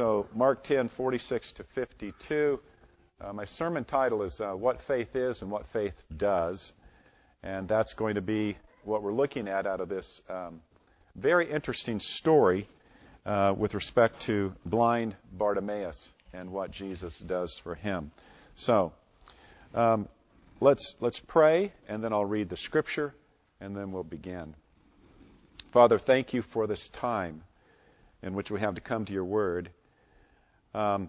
So, Mark 10, 46 to 52. Uh, my sermon title is uh, What Faith Is and What Faith Does. And that's going to be what we're looking at out of this um, very interesting story uh, with respect to blind Bartimaeus and what Jesus does for him. So, um, let's, let's pray, and then I'll read the scripture, and then we'll begin. Father, thank you for this time in which we have to come to your word. Um,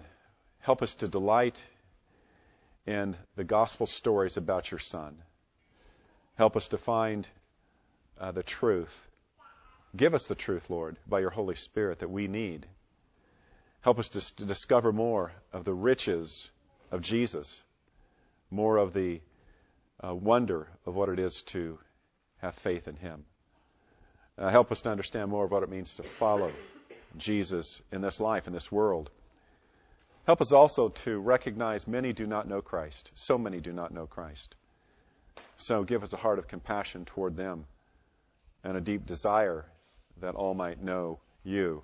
help us to delight in the gospel stories about your Son. Help us to find uh, the truth. Give us the truth, Lord, by your Holy Spirit that we need. Help us to, to discover more of the riches of Jesus, more of the uh, wonder of what it is to have faith in Him. Uh, help us to understand more of what it means to follow Jesus in this life, in this world. Help us also to recognize many do not know Christ. So many do not know Christ. So give us a heart of compassion toward them and a deep desire that all might know you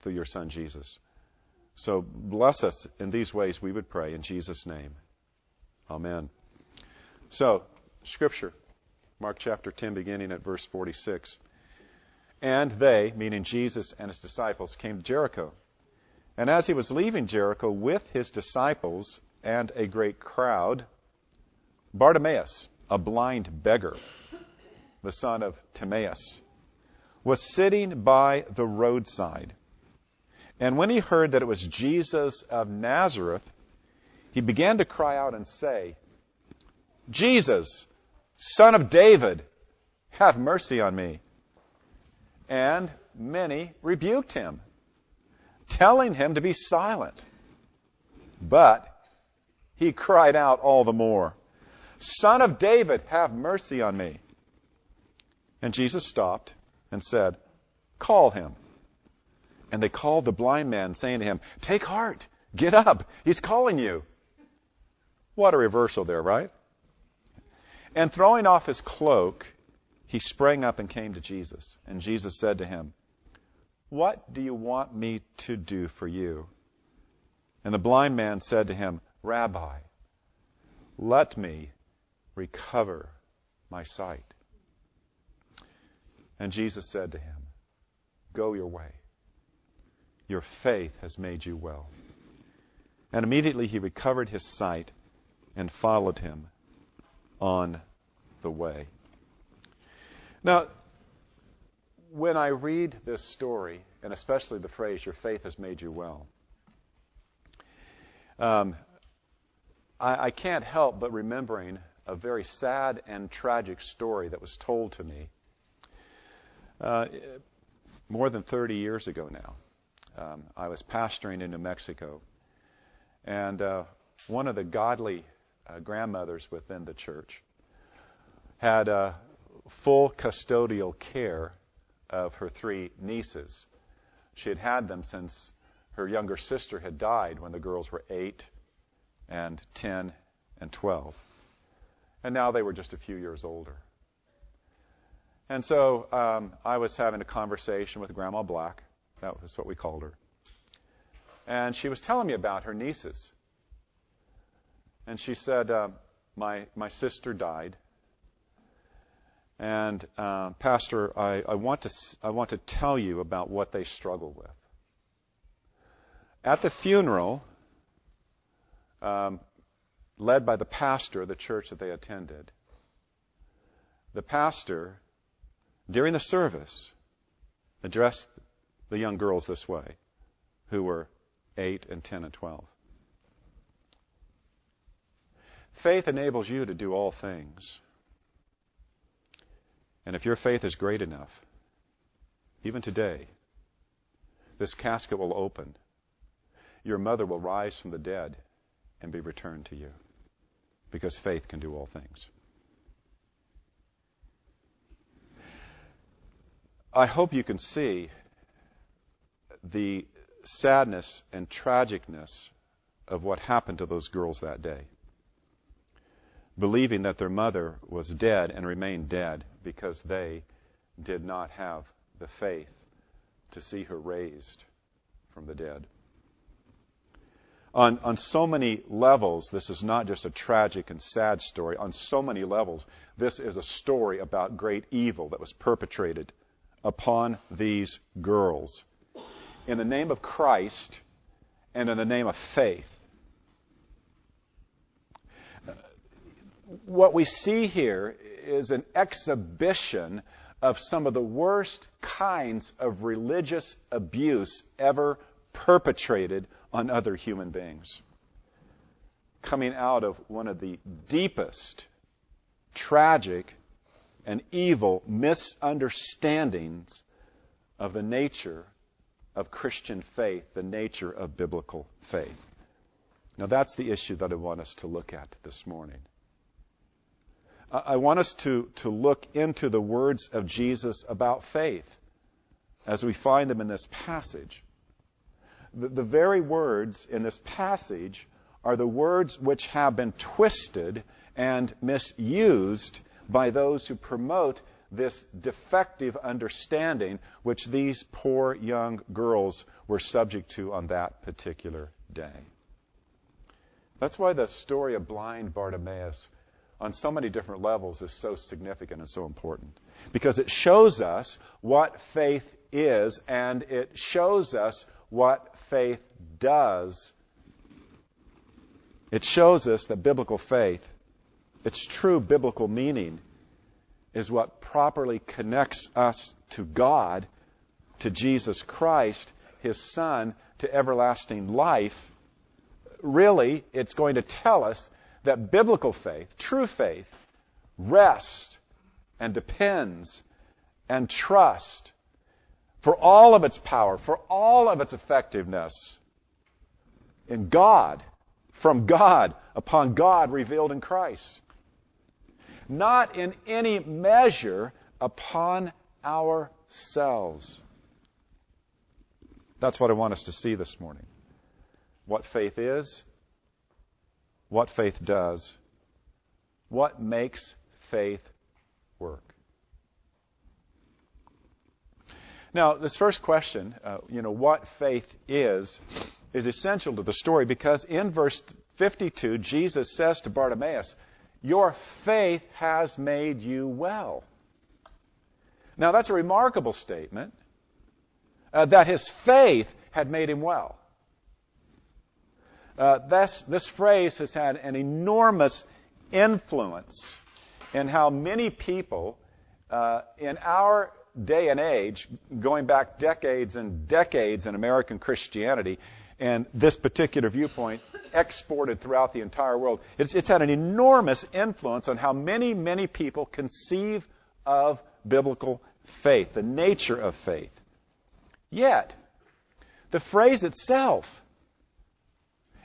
through your Son Jesus. So bless us in these ways, we would pray in Jesus' name. Amen. So, Scripture, Mark chapter 10, beginning at verse 46. And they, meaning Jesus and his disciples, came to Jericho. And as he was leaving Jericho with his disciples and a great crowd, Bartimaeus, a blind beggar, the son of Timaeus, was sitting by the roadside. And when he heard that it was Jesus of Nazareth, he began to cry out and say, Jesus, son of David, have mercy on me. And many rebuked him telling him to be silent. But he cried out all the more, Son of David, have mercy on me. And Jesus stopped and said, Call him. And they called the blind man, saying to him, Take heart, get up, he's calling you. What a reversal there, right? And throwing off his cloak, he sprang up and came to Jesus. And Jesus said to him, what do you want me to do for you? And the blind man said to him, Rabbi, let me recover my sight. And Jesus said to him, Go your way. Your faith has made you well. And immediately he recovered his sight and followed him on the way. Now, when I read this story, and especially the phrase, your faith has made you well, um, I, I can't help but remembering a very sad and tragic story that was told to me uh, more than 30 years ago now. Um, I was pastoring in New Mexico, and uh, one of the godly uh, grandmothers within the church had uh, full custodial care of her three nieces. She had had them since her younger sister had died when the girls were 8 and 10 and 12. And now they were just a few years older. And so um, I was having a conversation with Grandma Black. That was what we called her. And she was telling me about her nieces. And she said, uh, my, my sister died and uh, Pastor, I, I, want to I want to tell you about what they struggle with. At the funeral, um, led by the pastor of the church that they attended, the pastor, during the service, addressed the young girls this way, who were eight and ten and twelve. Faith enables you to do all things and if your faith is great enough, even today, this casket will open. Your mother will rise from the dead and be returned to you because faith can do all things. I hope you can see the sadness and tragicness of what happened to those girls that day believing that their mother was dead and remained dead because they did not have the faith to see her raised from the dead. On, on so many levels, this is not just a tragic and sad story. On so many levels, this is a story about great evil that was perpetrated upon these girls. In the name of Christ and in the name of faith. What we see here is an exhibition of some of the worst kinds of religious abuse ever perpetrated on other human beings. Coming out of one of the deepest, tragic, and evil misunderstandings of the nature of Christian faith, the nature of biblical faith. Now, that's the issue that I want us to look at this morning. I want us to, to look into the words of Jesus about faith as we find them in this passage. The, the very words in this passage are the words which have been twisted and misused by those who promote this defective understanding which these poor young girls were subject to on that particular day. That's why the story of blind Bartimaeus on so many different levels is so significant and so important. Because it shows us what faith is and it shows us what faith does. It shows us that biblical faith, its true biblical meaning, is what properly connects us to God, to Jesus Christ, His Son, to everlasting life. Really, it's going to tell us that biblical faith, true faith, rests and depends and trusts for all of its power, for all of its effectiveness in God, from God, upon God revealed in Christ. Not in any measure upon ourselves. That's what I want us to see this morning. What faith is, what faith does, what makes faith work. Now, this first question, uh, you know, what faith is, is essential to the story because in verse 52, Jesus says to Bartimaeus, Your faith has made you well. Now, that's a remarkable statement uh, that his faith had made him well. Uh, this, this phrase has had an enormous influence in how many people uh, in our day and age, going back decades and decades in American Christianity, and this particular viewpoint exported throughout the entire world, it's, it's had an enormous influence on how many, many people conceive of biblical faith, the nature of faith. Yet, the phrase itself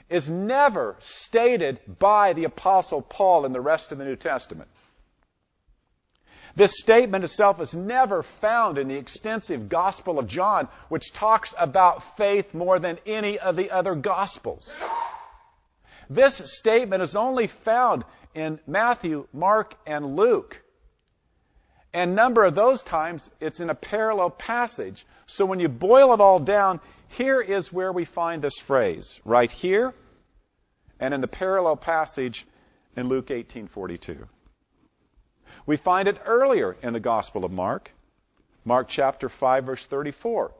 is never stated by the Apostle Paul in the rest of the New Testament. This statement itself is never found in the extensive Gospel of John, which talks about faith more than any of the other Gospels. This statement is only found in Matthew, Mark, and Luke. And number of those times, it's in a parallel passage. So when you boil it all down, here is where we find this phrase, right here, and in the parallel passage in Luke 18:42. We find it earlier in the Gospel of Mark, Mark chapter 5 verse 34,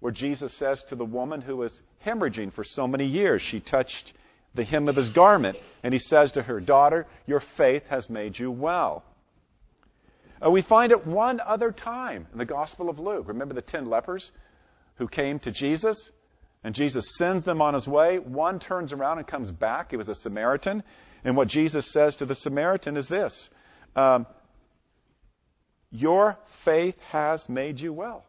where Jesus says to the woman who was hemorrhaging for so many years, she touched the hem of his garment, and he says to her, "Daughter, your faith has made you well." Uh, we find it one other time in the Gospel of Luke. Remember the ten lepers who came to Jesus? And Jesus sends them on his way. One turns around and comes back. He was a Samaritan. And what Jesus says to the Samaritan is this um, Your faith has made you well.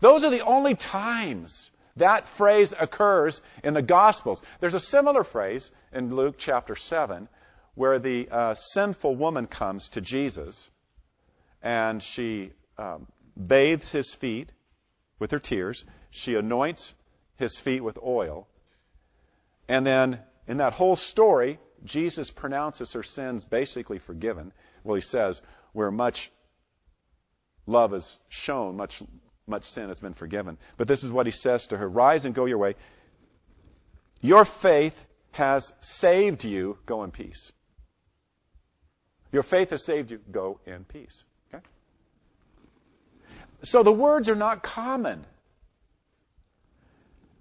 Those are the only times that phrase occurs in the Gospels. There's a similar phrase in Luke chapter 7 where the uh, sinful woman comes to Jesus and she um, bathes his feet with her tears. She anoints his feet with oil. And then in that whole story, Jesus pronounces her sins basically forgiven. Well, he says, where much love is shown, much, much sin has been forgiven. But this is what he says to her Rise and go your way. Your faith has saved you. Go in peace. Your faith has saved you. Go in peace. So the words are not common.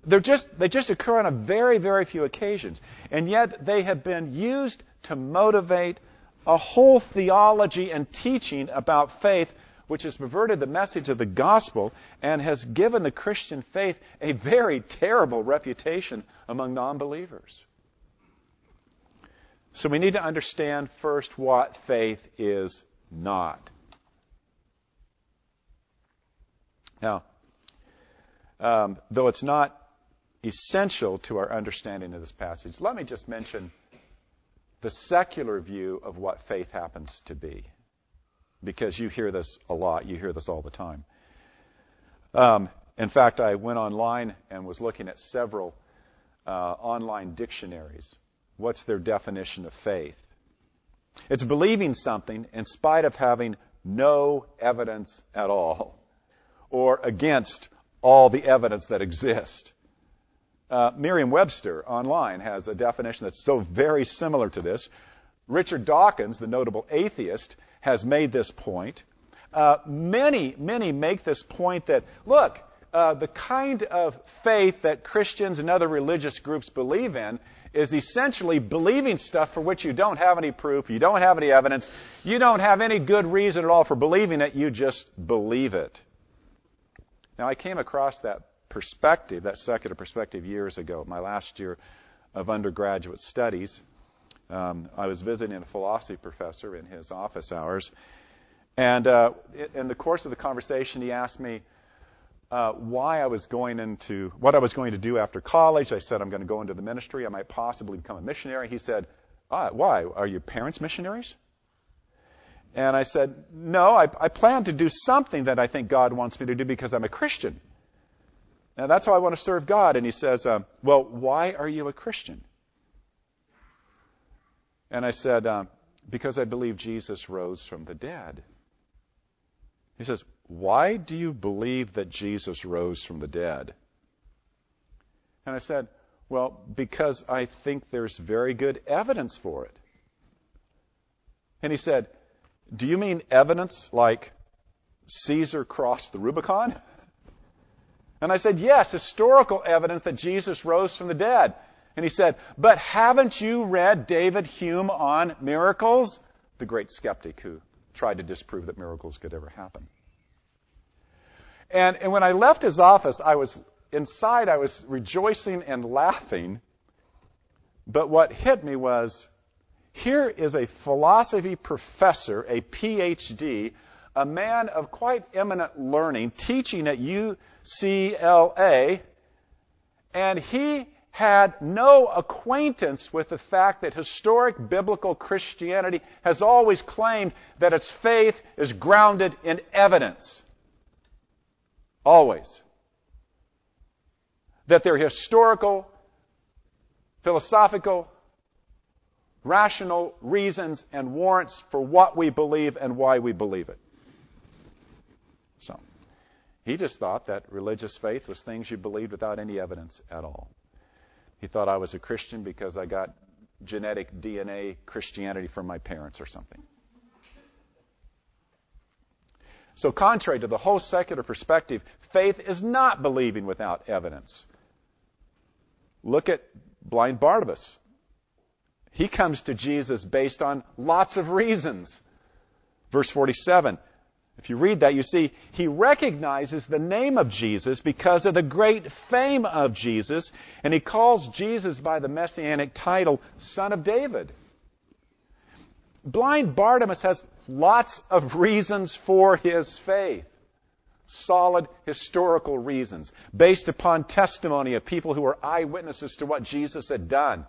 They're just, they just occur on a very, very few occasions. And yet they have been used to motivate a whole theology and teaching about faith which has perverted the message of the gospel and has given the Christian faith a very terrible reputation among non believers. So we need to understand first what faith is not. Now, um, though it's not essential to our understanding of this passage, let me just mention the secular view of what faith happens to be because you hear this a lot. You hear this all the time. Um, in fact, I went online and was looking at several uh, online dictionaries. What's their definition of faith? It's believing something in spite of having no evidence at all, or against all the evidence that exists. Uh, Merriam-Webster online has a definition that's so very similar to this. Richard Dawkins, the notable atheist, has made this point. Uh, many, many make this point that, look, uh, the kind of faith that Christians and other religious groups believe in is essentially believing stuff for which you don't have any proof, you don't have any evidence, you don't have any good reason at all for believing it, you just believe it. Now, I came across that perspective, that secular perspective, years ago, my last year of undergraduate studies. Um, I was visiting a philosophy professor in his office hours, and uh, in the course of the conversation, he asked me uh, why I was going into what I was going to do after college. I said I'm going to go into the ministry. I might possibly become a missionary. He said, ah, "Why? Are your parents missionaries?" And I said, "No, I, I plan to do something that I think God wants me to do because I'm a Christian." Now that's how I want to serve God. And he says, uh, "Well, why are you a Christian?" And I said, uh, Because I believe Jesus rose from the dead. He says, Why do you believe that Jesus rose from the dead? And I said, Well, because I think there's very good evidence for it. And he said, Do you mean evidence like Caesar crossed the Rubicon? And I said, Yes, historical evidence that Jesus rose from the dead. And he said, But haven't you read David Hume on miracles? The great skeptic who tried to disprove that miracles could ever happen. And, and when I left his office, I was inside, I was rejoicing and laughing. But what hit me was here is a philosophy professor, a PhD, a man of quite eminent learning, teaching at UCLA, and he had no acquaintance with the fact that historic biblical Christianity has always claimed that its faith is grounded in evidence. Always. That there are historical, philosophical, rational reasons and warrants for what we believe and why we believe it. So, he just thought that religious faith was things you believed without any evidence at all. He thought I was a Christian because I got genetic DNA Christianity from my parents or something. So, contrary to the whole secular perspective, faith is not believing without evidence. Look at blind Barnabas. He comes to Jesus based on lots of reasons. Verse 47 if you read that, you see he recognizes the name of Jesus because of the great fame of Jesus, and he calls Jesus by the messianic title, Son of David. Blind Bartimaeus has lots of reasons for his faith. Solid historical reasons based upon testimony of people who were eyewitnesses to what Jesus had done.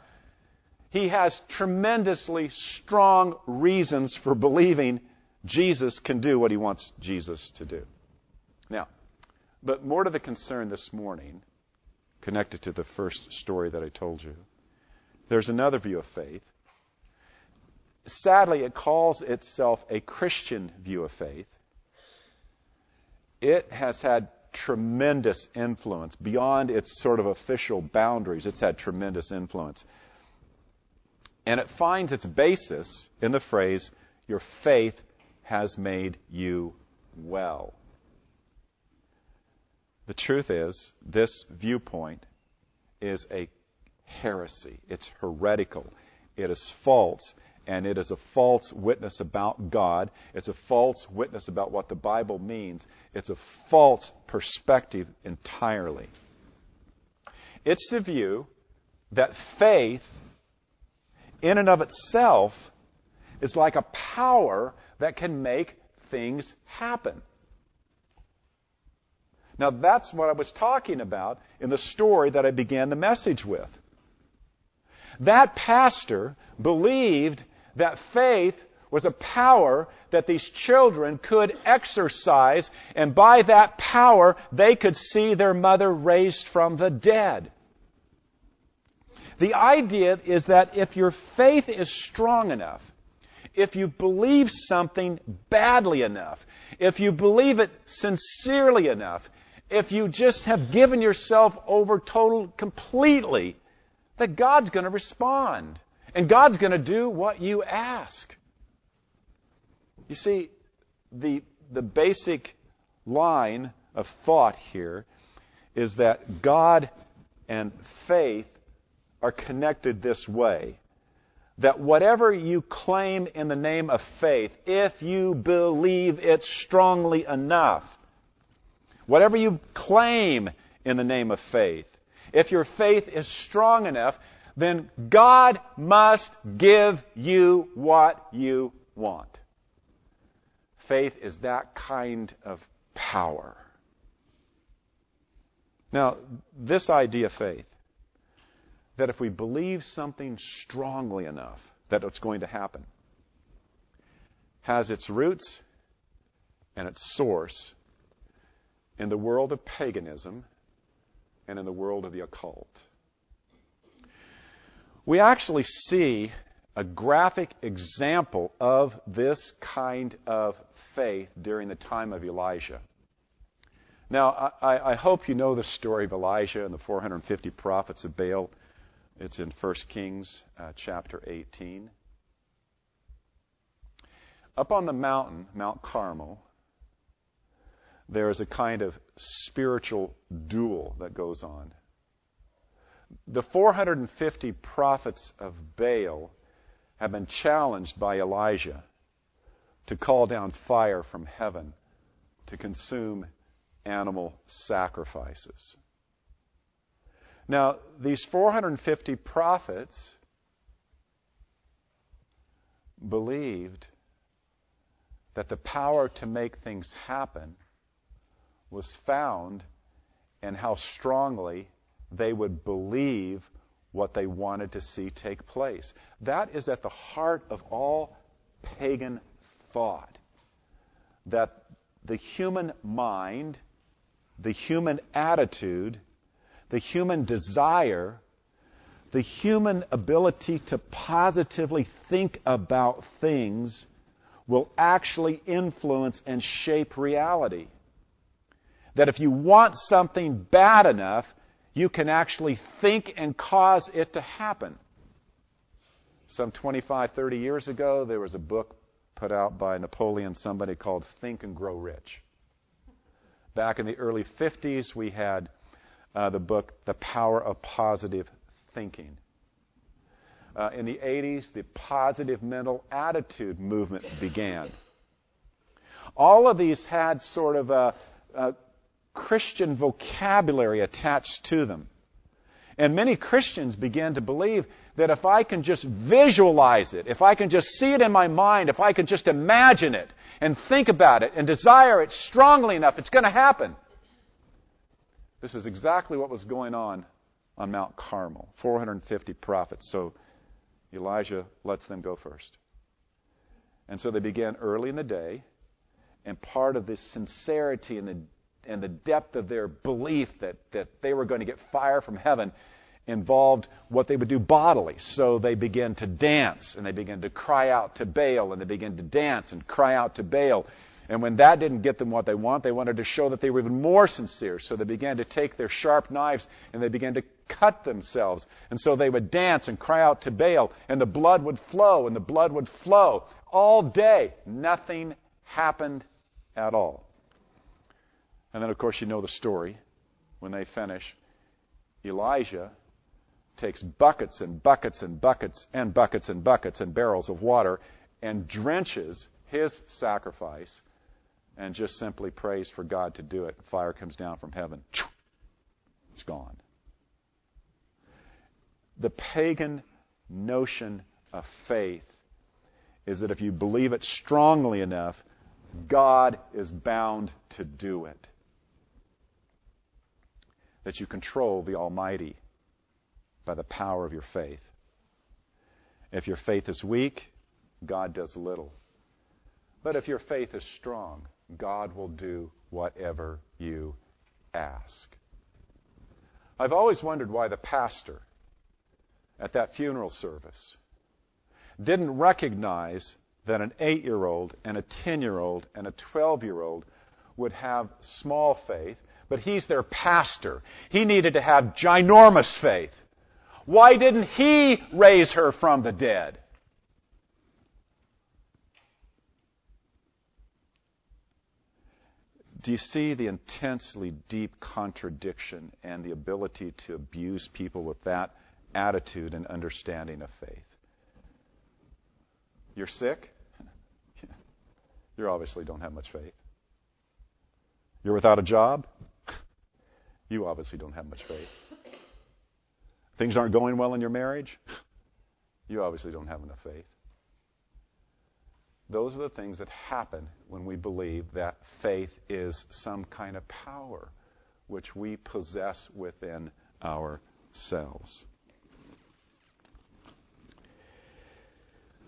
He has tremendously strong reasons for believing Jesus can do what he wants Jesus to do. Now, but more to the concern this morning, connected to the first story that I told you, there's another view of faith. Sadly, it calls itself a Christian view of faith. It has had tremendous influence beyond its sort of official boundaries. It's had tremendous influence. And it finds its basis in the phrase, Your faith has made you well. The truth is, this viewpoint is a heresy. It's heretical. It is false. And it is a false witness about God. It's a false witness about what the Bible means. It's a false perspective entirely. It's the view that faith, in and of itself, is like a power that can make things happen. Now, that's what I was talking about in the story that I began the message with. That pastor believed that faith was a power that these children could exercise, and by that power, they could see their mother raised from the dead. The idea is that if your faith is strong enough, if you believe something badly enough, if you believe it sincerely enough, if you just have given yourself over total completely, that God's going to respond. And God's going to do what you ask. You see, the, the basic line of thought here is that God and faith are connected this way. That whatever you claim in the name of faith, if you believe it strongly enough, Whatever you claim in the name of faith, if your faith is strong enough, then God must give you what you want. Faith is that kind of power. Now, this idea of faith, that if we believe something strongly enough that it's going to happen, has its roots and its source in the world of paganism and in the world of the occult. We actually see a graphic example of this kind of faith during the time of Elijah. Now, I, I, hope you know the story of Elijah and the 450 prophets of Baal. It's in 1 Kings uh, chapter 18. Up on the mountain, Mount Carmel, there is a kind of spiritual duel that goes on. The 450 prophets of Baal have been challenged by Elijah to call down fire from heaven to consume animal sacrifices. Now, these 450 prophets believed that the power to make things happen was found in how strongly they would believe what they wanted to see take place. That is at the heart of all pagan thought. That the human mind, the human attitude, the human desire, the human ability to positively think about things will actually influence and shape reality that if you want something bad enough, you can actually think and cause it to happen. Some 25, 30 years ago, there was a book put out by Napoleon, somebody called Think and Grow Rich. Back in the early 50s, we had uh, the book The Power of Positive Thinking. Uh, in the 80s, the positive mental attitude movement began. All of these had sort of a, a Christian vocabulary attached to them. And many Christians began to believe that if I can just visualize it, if I can just see it in my mind, if I can just imagine it and think about it and desire it strongly enough, it's going to happen. This is exactly what was going on on Mount Carmel 450 prophets. So Elijah lets them go first. And so they began early in the day, and part of this sincerity and the and the depth of their belief that, that they were going to get fire from heaven involved what they would do bodily. So they began to dance and they began to cry out to Baal and they began to dance and cry out to Baal. And when that didn't get them what they want, they wanted to show that they were even more sincere. So they began to take their sharp knives and they began to cut themselves. And so they would dance and cry out to Baal, and the blood would flow, and the blood would flow all day. Nothing happened at all. And then, of course, you know the story. When they finish, Elijah takes buckets and buckets and buckets and buckets and buckets and barrels of water and drenches his sacrifice and just simply prays for God to do it. Fire comes down from heaven. It's gone. The pagan notion of faith is that if you believe it strongly enough, God is bound to do it. That you control the Almighty by the power of your faith. If your faith is weak, God does little. But if your faith is strong, God will do whatever you ask. I've always wondered why the pastor at that funeral service didn't recognize that an eight year old and a 10 year old and a 12 year old would have small faith, but he's their pastor. He needed to have ginormous faith. Why didn't he raise her from the dead? Do you see the intensely deep contradiction and the ability to abuse people with that attitude and understanding of faith? You're sick? You obviously don't have much faith. You're without a job? You obviously don't have much faith. Things aren't going well in your marriage? You obviously don't have enough faith. Those are the things that happen when we believe that faith is some kind of power which we possess within ourselves.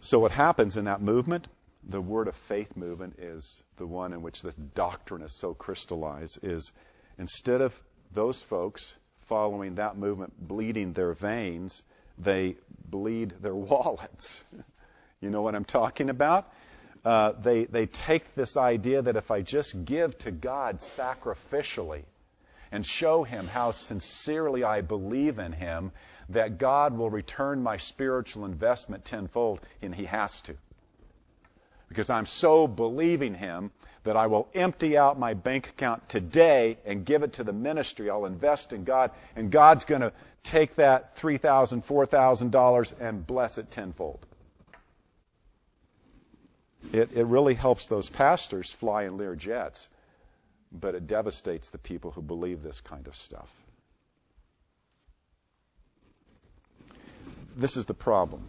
So, what happens in that movement, the word of faith movement, is the one in which this doctrine is so crystallized, is instead of those folks following that movement bleeding their veins, they bleed their wallets. you know what I'm talking about? Uh, they, they take this idea that if I just give to God sacrificially and show Him how sincerely I believe in Him, that God will return my spiritual investment tenfold, and He has to. Because I'm so believing Him that I will empty out my bank account today and give it to the ministry. I'll invest in God, and God's going to take that $3,000, $4,000 and bless it tenfold. It, it really helps those pastors fly in Lear jets, but it devastates the people who believe this kind of stuff. This is the problem.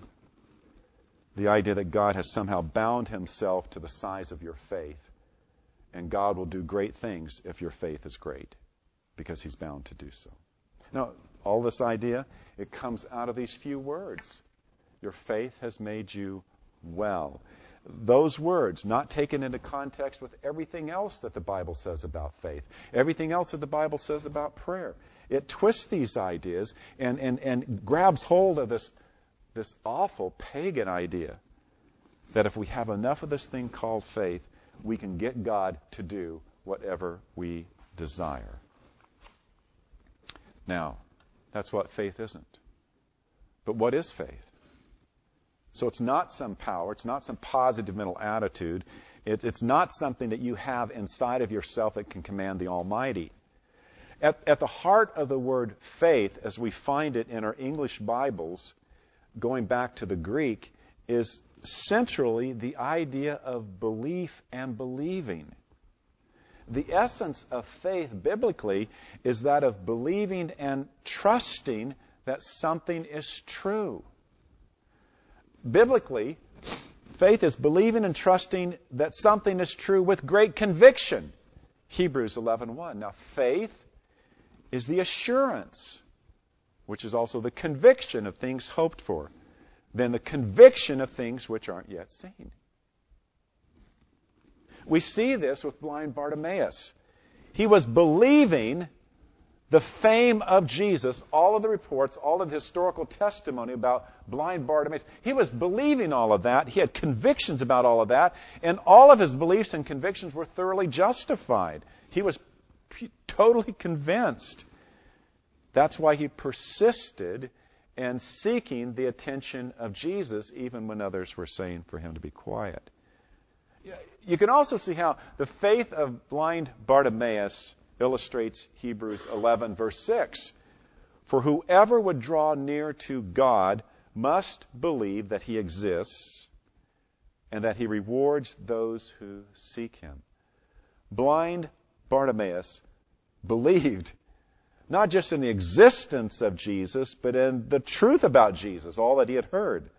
The idea that God has somehow bound himself to the size of your faith, and God will do great things if your faith is great, because he's bound to do so. Now, all this idea, it comes out of these few words. Your faith has made you well those words, not taken into context with everything else that the Bible says about faith, everything else that the Bible says about prayer. It twists these ideas and, and, and grabs hold of this, this awful pagan idea that if we have enough of this thing called faith, we can get God to do whatever we desire. Now, that's what faith isn't. But what is faith? So it's not some power, it's not some positive mental attitude, it, it's not something that you have inside of yourself that can command the Almighty. At, at the heart of the word faith, as we find it in our English Bibles, going back to the Greek, is centrally the idea of belief and believing. The essence of faith biblically is that of believing and trusting that something is true. Biblically, faith is believing and trusting that something is true with great conviction. Hebrews 11:1. Now faith is the assurance, which is also the conviction of things hoped for, then the conviction of things which aren't yet seen. We see this with blind Bartimaeus. He was believing the fame of Jesus, all of the reports, all of the historical testimony about blind Bartimaeus. He was believing all of that. He had convictions about all of that. And all of his beliefs and convictions were thoroughly justified. He was p- totally convinced. That's why he persisted in seeking the attention of Jesus, even when others were saying for him to be quiet. You can also see how the faith of blind Bartimaeus illustrates Hebrews 11, verse 6. For whoever would draw near to God must believe that he exists and that he rewards those who seek him. Blind Bartimaeus believed not just in the existence of Jesus, but in the truth about Jesus, all that he had heard.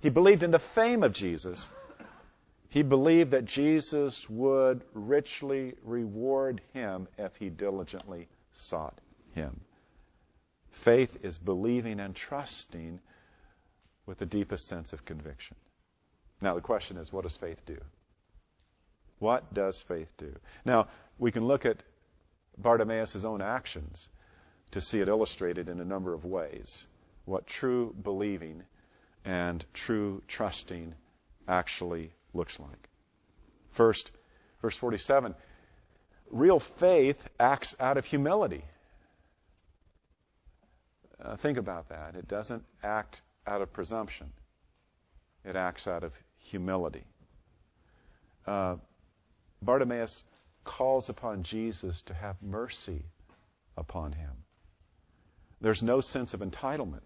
He believed in the fame of Jesus he believed that Jesus would richly reward him if he diligently sought him. Faith is believing and trusting with the deepest sense of conviction. Now, the question is what does faith do? What does faith do? Now, we can look at Bartimaeus' own actions to see it illustrated in a number of ways. What true believing and true trusting actually looks like. First, verse 47 real faith acts out of humility. Uh, think about that. It doesn't act out of presumption, it acts out of humility. Uh, Bartimaeus calls upon Jesus to have mercy upon him. There's no sense of entitlement,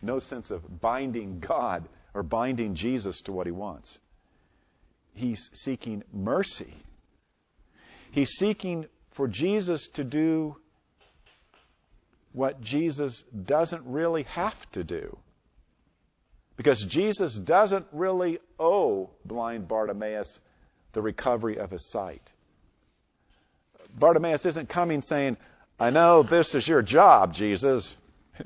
no sense of binding God or binding Jesus to what he wants he's seeking mercy. He's seeking for Jesus to do what Jesus doesn't really have to do. Because Jesus doesn't really owe blind Bartimaeus the recovery of his sight. Bartimaeus isn't coming saying, I know this is your job, Jesus.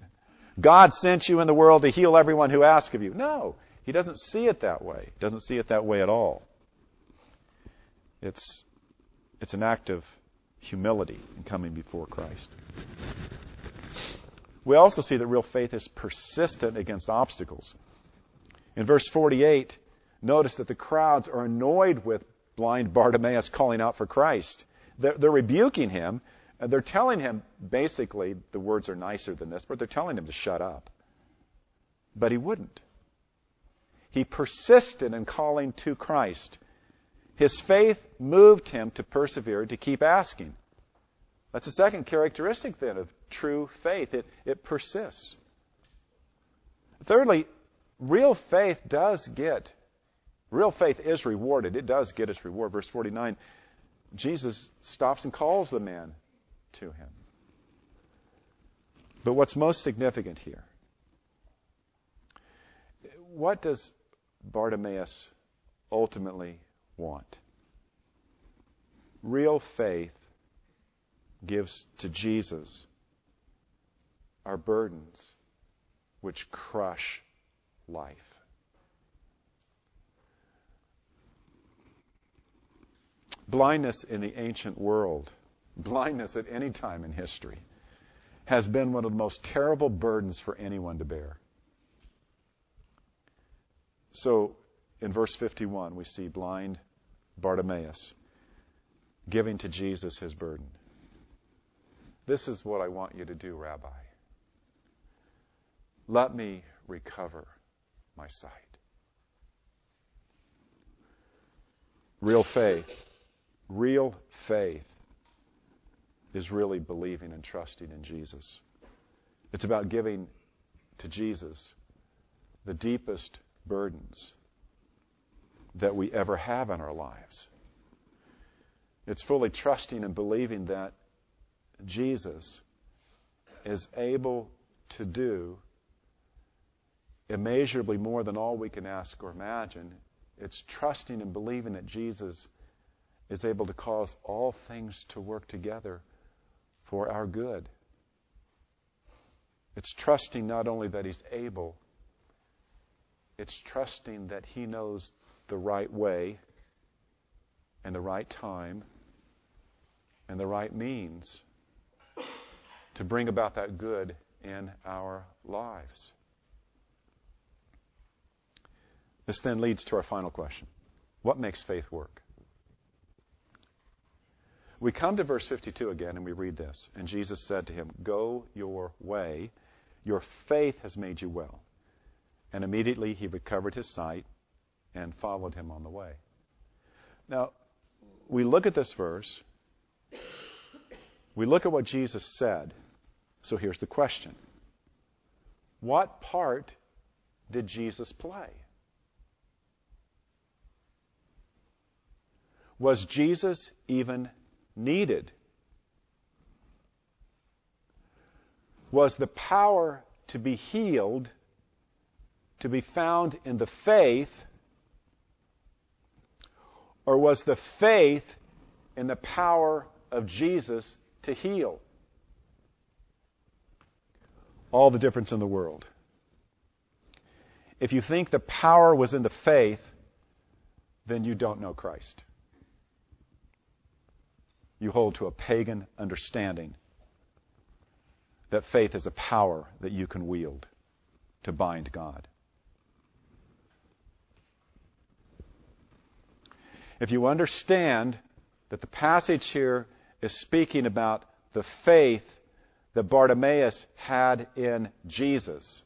God sent you in the world to heal everyone who asks of you. No, he doesn't see it that way. He doesn't see it that way at all. It's, it's an act of humility in coming before Christ. We also see that real faith is persistent against obstacles. In verse 48, notice that the crowds are annoyed with blind Bartimaeus calling out for Christ. They're, they're rebuking him. They're telling him, basically, the words are nicer than this, but they're telling him to shut up. But he wouldn't. He persisted in calling to Christ. His faith moved him to persevere, to keep asking. That's the second characteristic then of true faith. It, it persists. Thirdly, real faith does get, real faith is rewarded. It does get its reward. Verse 49, Jesus stops and calls the man to him. But what's most significant here? What does Bartimaeus ultimately want. Real faith gives to Jesus our burdens which crush life. Blindness in the ancient world, blindness at any time in history, has been one of the most terrible burdens for anyone to bear. So, in verse 51, we see blind Bartimaeus, giving to Jesus his burden. This is what I want you to do, Rabbi. Let me recover my sight. Real faith, real faith is really believing and trusting in Jesus. It's about giving to Jesus the deepest burdens that we ever have in our lives. It's fully trusting and believing that Jesus is able to do immeasurably more than all we can ask or imagine. It's trusting and believing that Jesus is able to cause all things to work together for our good. It's trusting not only that He's able, it's trusting that He knows the right way and the right time and the right means to bring about that good in our lives. This then leads to our final question What makes faith work? We come to verse 52 again and we read this. And Jesus said to him, Go your way. Your faith has made you well. And immediately he recovered his sight and followed him on the way. Now, we look at this verse. We look at what Jesus said. So here's the question What part did Jesus play? Was Jesus even needed? Was the power to be healed to be found in the faith, or was the faith in the power of Jesus to heal? All the difference in the world. If you think the power was in the faith, then you don't know Christ you hold to a pagan understanding that faith is a power that you can wield to bind God. If you understand that the passage here is speaking about the faith that Bartimaeus had in Jesus,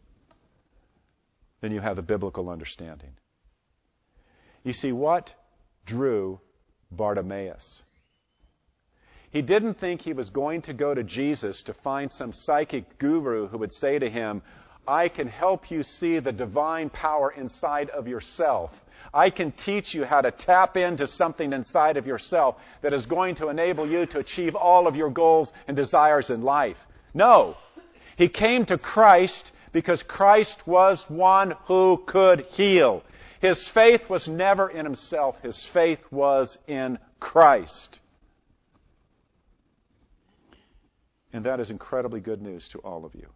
then you have the biblical understanding. You see, what drew Bartimaeus? He didn't think he was going to go to Jesus to find some psychic guru who would say to him, I can help you see the divine power inside of yourself. I can teach you how to tap into something inside of yourself that is going to enable you to achieve all of your goals and desires in life. No. He came to Christ because Christ was one who could heal. His faith was never in himself. His faith was in Christ. And that is incredibly good news to all of you.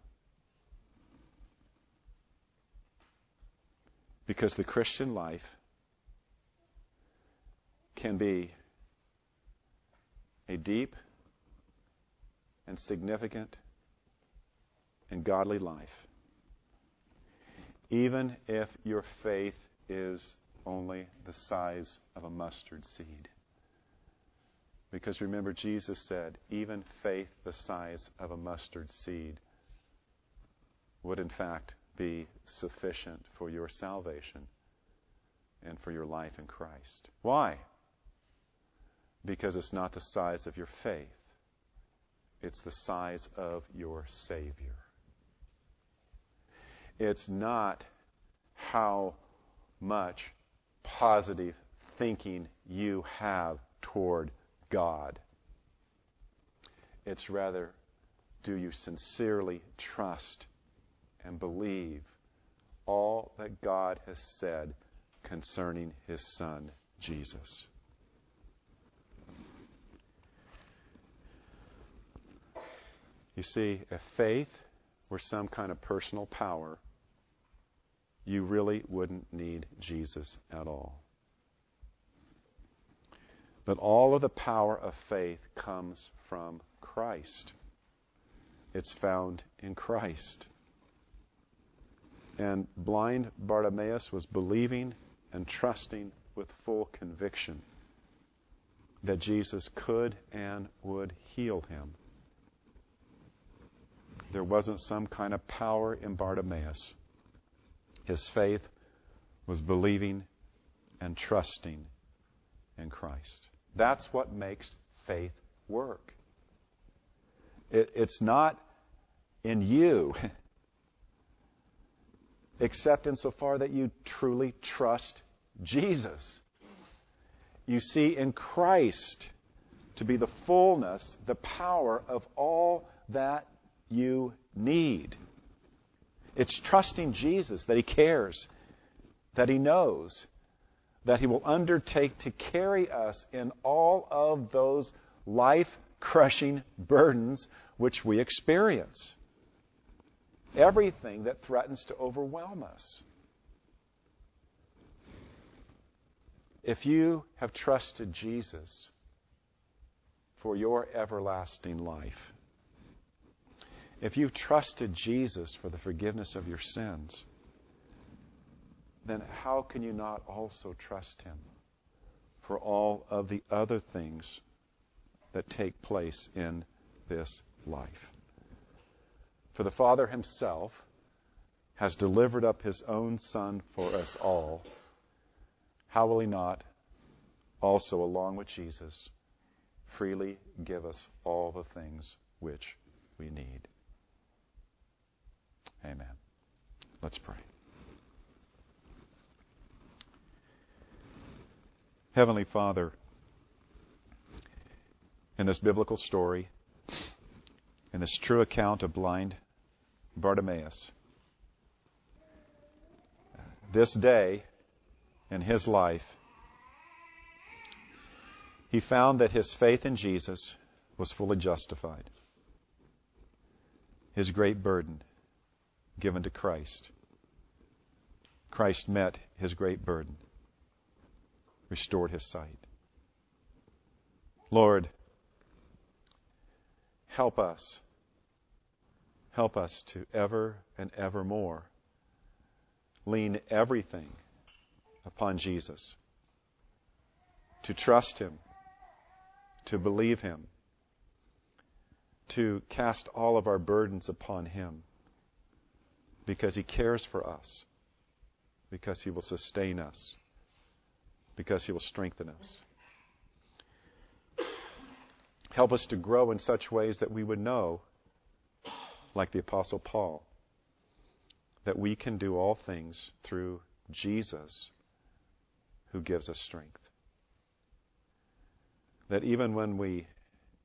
Because the Christian life can be a deep and significant and godly life, even if your faith is only the size of a mustard seed. Because remember, Jesus said, even faith the size of a mustard seed would in fact be sufficient for your salvation and for your life in Christ. Why? Because it's not the size of your faith, it's the size of your Savior. It's not how much positive thinking you have toward God. It's rather, do you sincerely trust and believe all that God has said concerning His Son, Jesus? You see, if faith were some kind of personal power, you really wouldn't need Jesus at all. But all of the power of faith comes from Christ. It's found in Christ. And blind Bartimaeus was believing and trusting with full conviction that Jesus could and would heal him. There wasn't some kind of power in Bartimaeus. His faith was believing and trusting in Christ. That's what makes faith work. It, it's not in you, except insofar that you truly trust Jesus. You see in Christ to be the fullness, the power of all that you need. It's trusting Jesus that He cares, that He knows, that He will undertake to carry us in all of those life crushing burdens which we experience. Everything that threatens to overwhelm us. If you have trusted Jesus for your everlasting life, if you've trusted Jesus for the forgiveness of your sins, then how can you not also trust Him for all of the other things that take place in this life? For the Father Himself has delivered up His own Son for us all. How will He not also, along with Jesus, freely give us all the things which we need? Amen. Let's pray. Heavenly Father, in this biblical story, in this true account of blind Bartimaeus, this day in his life, he found that his faith in Jesus was fully justified. His great burden given to Christ. Christ met his great burden, restored his sight. Lord, help us. Help us to ever and ever more lean everything upon Jesus, to trust him, to believe him, to cast all of our burdens upon him because He cares for us, because He will sustain us, because He will strengthen us. Help us to grow in such ways that we would know, like the Apostle Paul, that we can do all things through Jesus who gives us strength. That even when we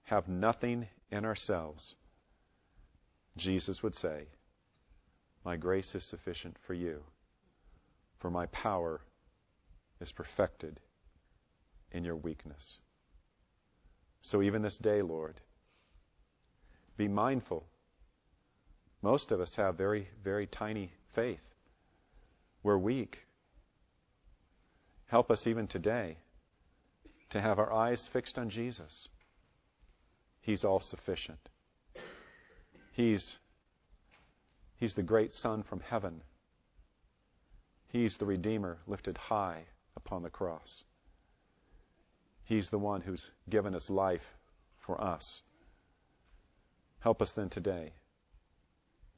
have nothing in ourselves, Jesus would say, my grace is sufficient for you, for my power is perfected in your weakness. So even this day, Lord, be mindful. Most of us have very, very tiny faith. We're weak. Help us even today to have our eyes fixed on Jesus. He's all sufficient. He's He's the great Son from heaven. He's the Redeemer lifted high upon the cross. He's the one who's given his life for us. Help us then today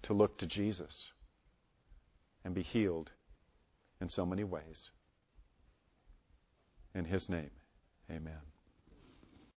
to look to Jesus and be healed in so many ways. In his name, amen.